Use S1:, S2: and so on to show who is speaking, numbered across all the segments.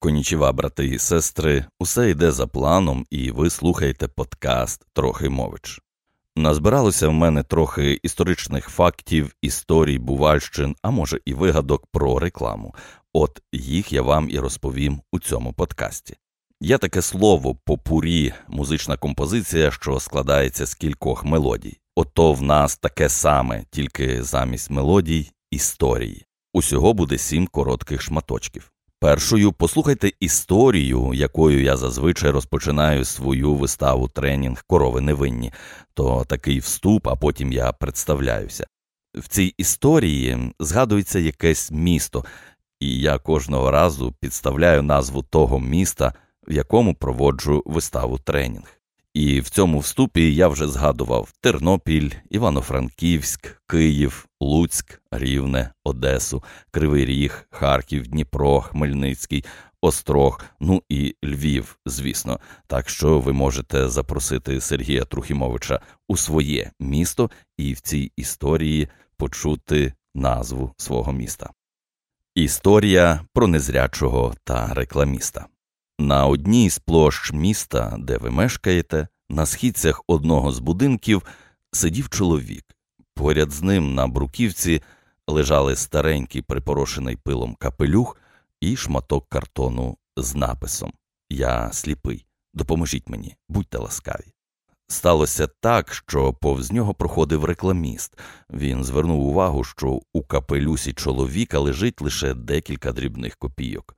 S1: Конічева, брати і сестри, усе йде за планом, і ви слухаєте подкаст Трохи мович. Назбиралося в мене трохи історичних фактів, історій, бувальщин, а може і вигадок про рекламу. От їх я вам і розповім у цьому подкасті. Є таке слово попурі, музична композиція, що складається з кількох мелодій. Ото в нас таке саме, тільки замість мелодій історії. Усього буде сім коротких шматочків. Першою послухайте історію, якою я зазвичай розпочинаю свою виставу тренінг Корови невинні, то такий вступ, а потім я представляюся. В цій історії згадується якесь місто, і я кожного разу підставляю назву того міста, в якому проводжу виставу тренінг. І в цьому вступі я вже згадував Тернопіль, Івано-Франківськ, Київ, Луцьк, Рівне, Одесу, Кривий Ріг, Харків, Дніпро, Хмельницький, Острог, ну і Львів, звісно. Так що ви можете запросити Сергія Трухімовича у своє місто і в цій історії почути назву свого міста. Історія про незрячого та рекламіста. На одній з площ міста, де ви мешкаєте, на східцях одного з будинків сидів чоловік. Поряд з ним на бруківці лежали старенький припорошений пилом капелюх і шматок картону з написом Я сліпий. Допоможіть мені, будьте ласкаві. Сталося так, що повз нього проходив рекламіст. Він звернув увагу, що у капелюсі чоловіка лежить лише декілька дрібних копійок.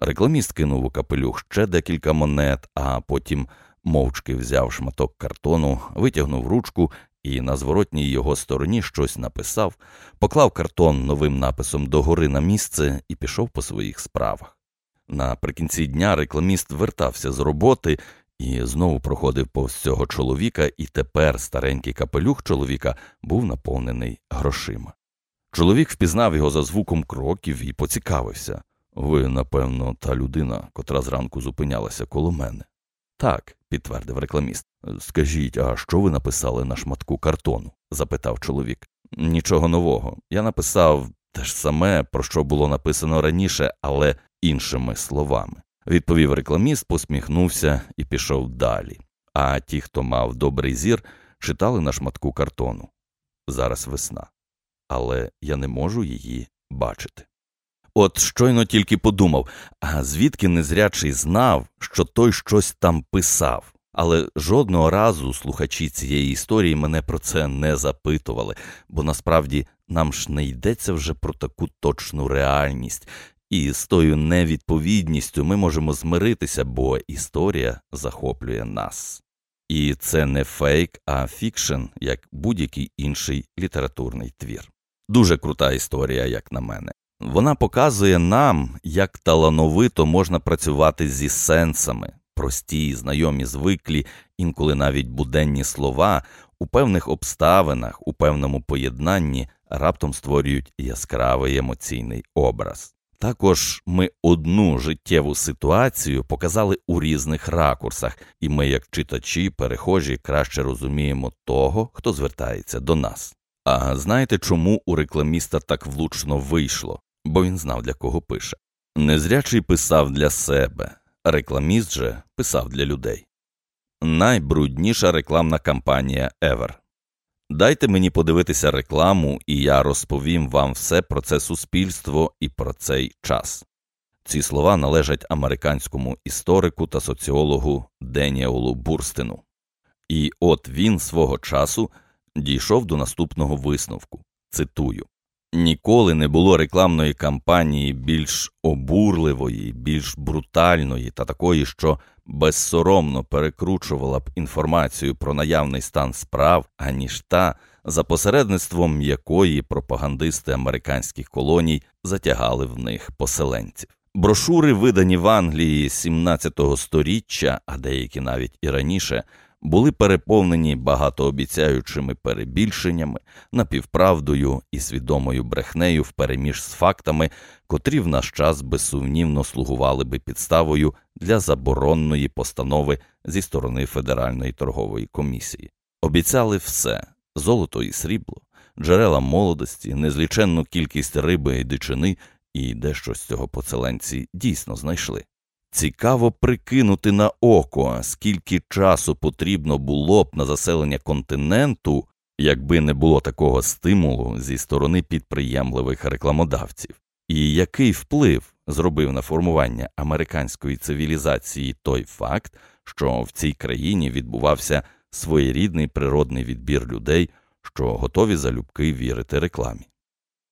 S1: Рекламіст кинув у капелюх ще декілька монет, а потім мовчки взяв шматок картону, витягнув ручку і на зворотній його стороні щось написав, поклав картон новим написом догори на місце і пішов по своїх справах. Наприкінці дня рекламіст вертався з роботи і знову проходив повз цього чоловіка, і тепер старенький капелюх чоловіка був наповнений грошима. Чоловік впізнав його за звуком кроків і поцікавився. Ви, напевно, та людина, котра зранку зупинялася коло мене. Так, підтвердив рекламіст. Скажіть, а що ви написали на шматку картону? запитав чоловік. Нічого нового. Я написав те ж саме, про що було написано раніше, але іншими словами. Відповів рекламіст, посміхнувся і пішов далі. А ті, хто мав добрий зір, читали на шматку картону. Зараз весна, але я не можу її бачити. От щойно тільки подумав, а звідки незрячий знав, що той щось там писав. Але жодного разу слухачі цієї історії мене про це не запитували, бо насправді нам ж не йдеться вже про таку точну реальність, і з тою невідповідністю ми можемо змиритися, бо історія захоплює нас. І це не фейк, а фікшн, як будь-який інший літературний твір. Дуже крута історія, як на мене. Вона показує нам, як талановито можна працювати зі сенсами, прості, знайомі, звиклі, інколи навіть буденні слова у певних обставинах, у певному поєднанні раптом створюють яскравий емоційний образ. Також ми одну життєву ситуацію показали у різних ракурсах, і ми, як читачі, перехожі, краще розуміємо того, хто звертається до нас. А знаєте, чому у рекламіста так влучно вийшло? Бо він знав, для кого пише. Незрячий писав для себе, рекламіст же писав для людей. Найбрудніша рекламна кампанія Ever. Дайте мені подивитися рекламу, і я розповім вам все про це суспільство і про цей час. Ці слова належать американському історику та соціологу Деніелу Бурстину. І от він свого часу дійшов до наступного висновку цитую Ніколи не було рекламної кампанії більш обурливої, більш брутальної та такої, що безсоромно перекручувала б інформацію про наявний стан справ, аніж та, за посередництвом якої пропагандисти американських колоній затягали в них поселенців. Брошури, видані в Англії 17-го століття, а деякі навіть і раніше були переповнені багатообіцяючими перебільшеннями, напівправдою і свідомою брехнею впереміж з фактами, котрі в наш час безсумнівно слугували би підставою для заборонної постанови зі сторони Федеральної торгової комісії. Обіцяли все золото і срібло, джерела молодості, незліченну кількість риби і дичини, і дещо з цього поселенці дійсно знайшли. Цікаво прикинути на око, скільки часу потрібно було б на заселення континенту, якби не було такого стимулу зі сторони підприємливих рекламодавців, і який вплив зробив на формування американської цивілізації той факт, що в цій країні відбувався своєрідний природний відбір людей, що готові залюбки вірити рекламі.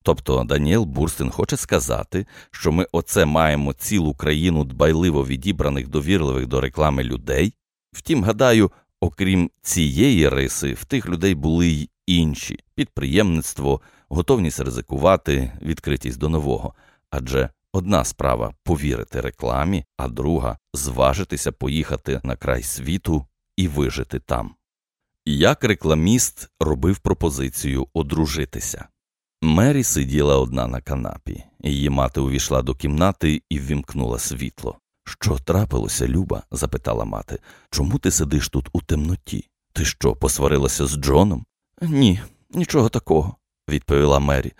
S1: Тобто Даніел Бурстин хоче сказати, що ми оце маємо цілу країну дбайливо відібраних довірливих до реклами людей. Втім, гадаю, окрім цієї риси, в тих людей були й інші підприємництво, готовність ризикувати, відкритість до нового. Адже одна справа повірити рекламі, а друга зважитися поїхати на край світу і вижити там. Як рекламіст робив пропозицію одружитися. Мері сиділа одна на канапі, її мати увійшла до кімнати і ввімкнула світло. Що трапилося, Люба? запитала мати. Чому ти сидиш тут у темноті? Ти що, посварилася з Джоном? Ні, нічого такого, відповіла Мері.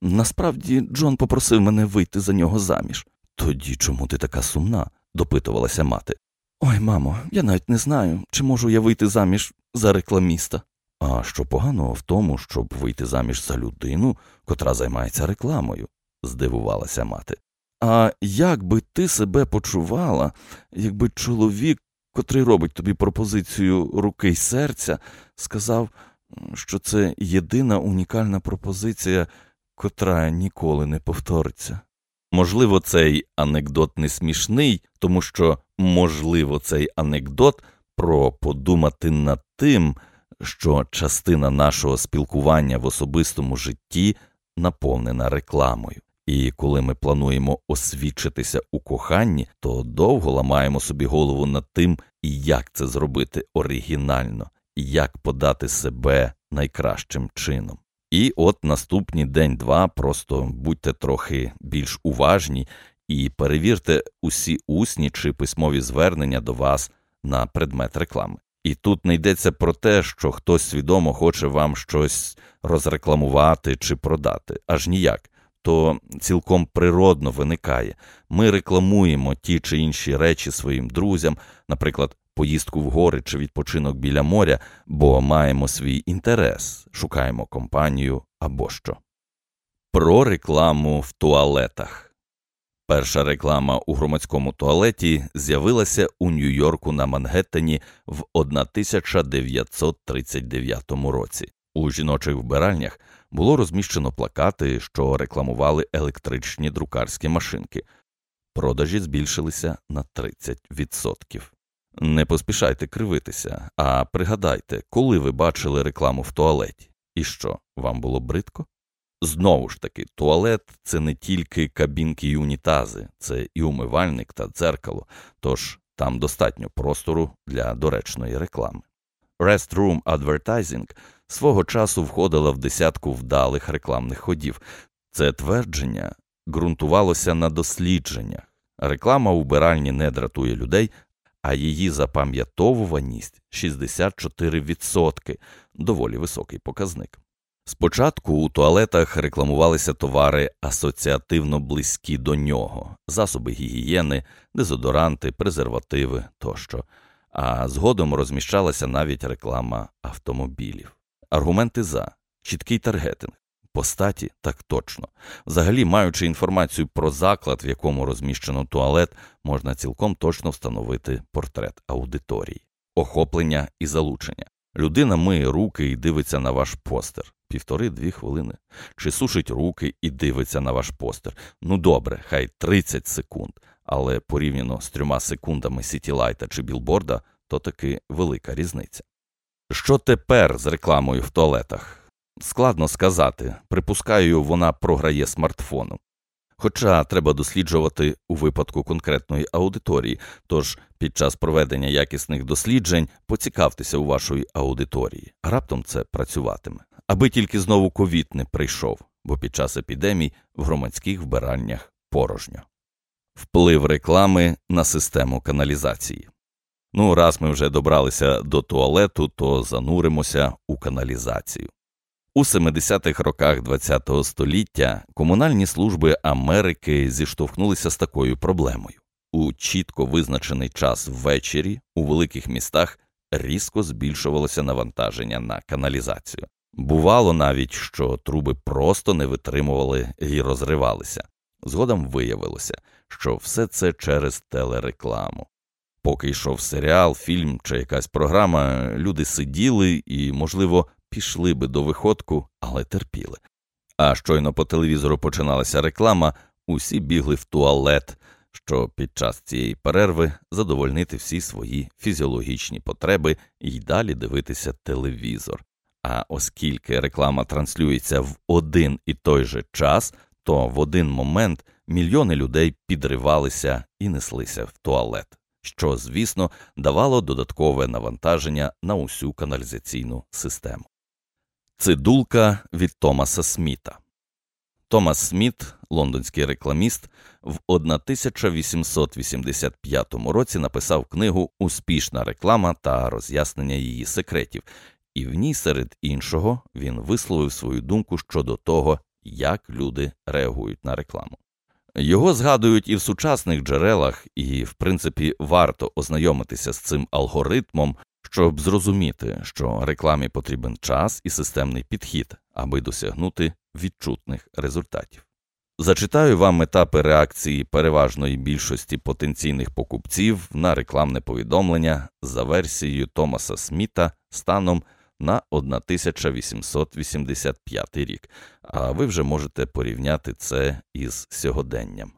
S1: Насправді Джон попросив мене вийти за нього заміж. Тоді чому ти така сумна? допитувалася мати. Ой, мамо, я навіть не знаю, чи можу я вийти заміж за рекламіста. А що поганого в тому, щоб вийти заміж за людину, котра займається рекламою, здивувалася мати. А як би ти себе почувала, якби чоловік, котрий робить тобі пропозицію руки й серця, сказав, що це єдина унікальна пропозиція, котра ніколи не повториться? Можливо, цей анекдот не смішний, тому що, можливо, цей анекдот про подумати над тим що частина нашого спілкування в особистому житті наповнена рекламою. І коли ми плануємо освідчитися у коханні, то довго ламаємо собі голову над тим, як це зробити оригінально, як подати себе найкращим чином. І от наступні день-два просто будьте трохи більш уважні і перевірте усі усні чи письмові звернення до вас на предмет реклами. І тут не йдеться про те, що хтось свідомо хоче вам щось розрекламувати чи продати, аж ніяк. То цілком природно виникає. Ми рекламуємо ті чи інші речі своїм друзям, наприклад, поїздку в гори чи відпочинок біля моря, бо маємо свій інтерес, шукаємо компанію або що. Про рекламу в туалетах. Перша реклама у громадському туалеті з'явилася у Нью-Йорку на Мангеттені в 1939 році. У жіночих вбиральнях було розміщено плакати, що рекламували електричні друкарські машинки. Продажі збільшилися на 30%. Не поспішайте кривитися, а пригадайте, коли ви бачили рекламу в туалеті, і що вам було бридко? Знову ж таки, туалет це не тільки кабінки і унітази, це і умивальник та дзеркало, тож там достатньо простору для доречної реклами. Restroom Advertising свого часу входила в десятку вдалих рекламних ходів. Це твердження ґрунтувалося на дослідженнях. Реклама у вбиральні не дратує людей, а її запам'ятовуваність 64%, доволі високий показник. Спочатку у туалетах рекламувалися товари асоціативно близькі до нього, засоби гігієни, дезодоранти, презервативи тощо, а згодом розміщалася навіть реклама автомобілів. Аргументи за чіткий таргетинг. По статі так точно. Взагалі, маючи інформацію про заклад, в якому розміщено туалет, можна цілком точно встановити портрет аудиторії, охоплення і залучення. Людина миє руки і дивиться на ваш постер півтори-дві хвилини, чи сушить руки і дивиться на ваш постер. Ну добре, хай 30 секунд, але порівняно з трьома секундами сітілайта чи білборда, то таки велика різниця. Що тепер з рекламою в туалетах? Складно сказати, припускаю, вона програє смартфоном. Хоча треба досліджувати у випадку конкретної аудиторії, тож під час проведення якісних досліджень поцікавтеся у вашої аудиторії, а раптом це працюватиме, аби тільки знову ковід не прийшов, бо під час епідемій в громадських вбираннях порожньо. Вплив реклами на систему каналізації. Ну, раз ми вже добралися до туалету, то зануримося у каналізацію. У 70-х роках ХХ століття комунальні служби Америки зіштовхнулися з такою проблемою. у чітко визначений час ввечері у великих містах різко збільшувалося навантаження на каналізацію. Бувало навіть, що труби просто не витримували і розривалися. Згодом виявилося, що все це через телерекламу. Поки йшов серіал, фільм чи якась програма, люди сиділи і, можливо, пішли би до виходку, але терпіли. А щойно по телевізору починалася реклама, усі бігли в туалет, що під час цієї перерви задовольнити всі свої фізіологічні потреби і далі дивитися телевізор. А оскільки реклама транслюється в один і той же час, то в один момент мільйони людей підривалися і неслися в туалет, що, звісно, давало додаткове навантаження на усю каналізаційну систему. Цидулка від Томаса Сміта. Томас Сміт, лондонський рекламіст, в 1885 році написав книгу Успішна реклама та роз'яснення її секретів, і в ній, серед іншого, він висловив свою думку щодо того, як люди реагують на рекламу. Його згадують і в сучасних джерелах, і, в принципі, варто ознайомитися з цим алгоритмом, щоб зрозуміти, що рекламі потрібен час і системний підхід, аби досягнути відчутних результатів. Зачитаю вам етапи реакції переважної більшості потенційних покупців на рекламне повідомлення за версією Томаса Сміта станом на 1885 рік, а ви вже можете порівняти це із сьогоденням.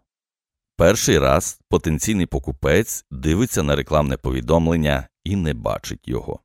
S1: Перший раз потенційний покупець дивиться на рекламне повідомлення і не бачить його.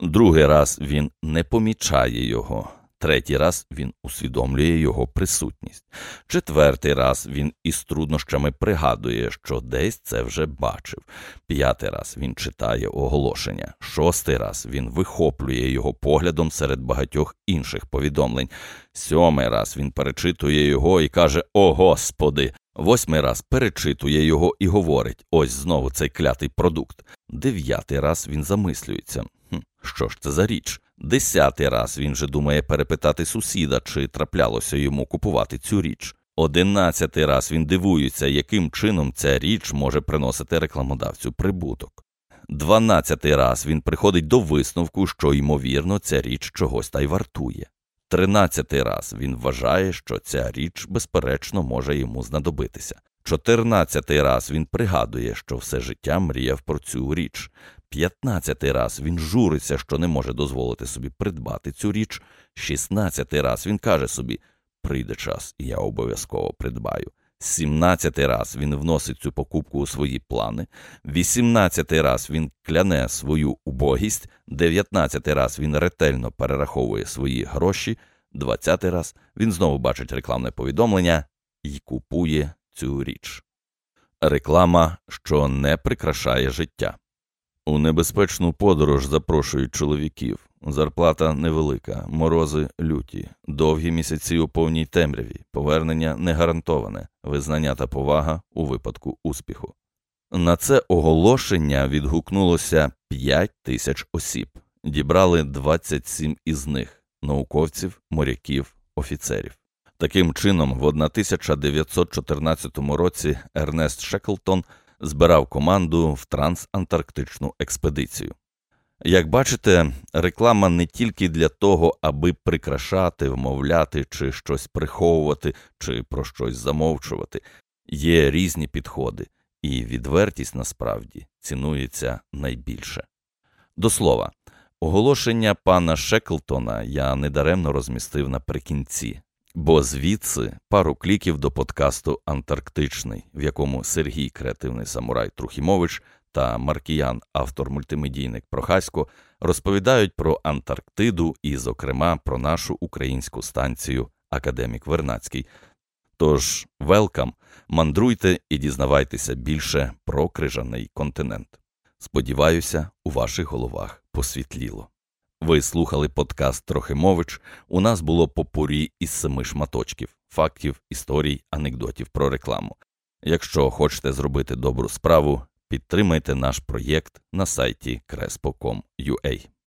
S1: Другий раз він не помічає його. Третій раз він усвідомлює його присутність. Четвертий раз він із труднощами пригадує, що десь це вже бачив. П'ятий раз він читає оголошення. Шостий раз він вихоплює його поглядом серед багатьох інших повідомлень. Сьомий раз він перечитує його і каже: О Господи! Восьмий раз перечитує його і говорить: ось знову цей клятий продукт. Дев'ятий раз він замислюється. Хм, Що ж це за річ? Десятий раз він же думає перепитати сусіда, чи траплялося йому купувати цю річ. Одинадцятий раз він дивується, яким чином ця річ може приносити рекламодавцю прибуток. Дванадцятий раз він приходить до висновку, що, ймовірно, ця річ чогось та й вартує. Тринадцятий раз він вважає, що ця річ, безперечно, може йому знадобитися. Чотирнадцятий раз він пригадує, що все життя мріяв про цю річ. П'ятнадцятий раз він журиться, що не може дозволити собі придбати цю річ. Шістнадцятий раз він каже собі прийде час, і я обов'язково придбаю. Сімнадцятий раз він вносить цю покупку у свої плани, вісімнадцятий раз він кляне свою убогість, дев'ятнадцятий раз він ретельно перераховує свої гроші, двадцятий раз він знову бачить рекламне повідомлення і купує цю річ. Реклама, що не прикрашає життя. У небезпечну подорож запрошують чоловіків. Зарплата невелика, морози люті, довгі місяці у повній темряві, повернення не гарантоване, визнання та повага у випадку успіху. На це оголошення відгукнулося 5 тисяч осіб, дібрали 27 із них науковців, моряків, офіцерів. Таким чином, в 1914 році Ернест Шеклтон збирав команду в трансантарктичну експедицію. Як бачите, реклама не тільки для того, аби прикрашати, вмовляти, чи щось приховувати, чи про щось замовчувати, є різні підходи, і відвертість насправді цінується найбільше. До слова, оголошення пана Шеклтона я недаремно розмістив наприкінці, бо звідси пару кліків до подкасту Антарктичний, в якому Сергій, креативний самурай Трухімович та Маркіян, автор мультимедійник Прохасько, розповідають про Антарктиду і, зокрема, про нашу українську станцію Академік Вернацький. Тож, велкам, мандруйте і дізнавайтеся більше про крижаний континент. Сподіваюся, у ваших головах посвітліло. Ви слухали подкаст Трохимович. У нас було попурі із семи шматочків, фактів, історій, анекдотів про рекламу. Якщо хочете зробити добру справу, підтримайте наш проєкт на сайті crespo.com.ua.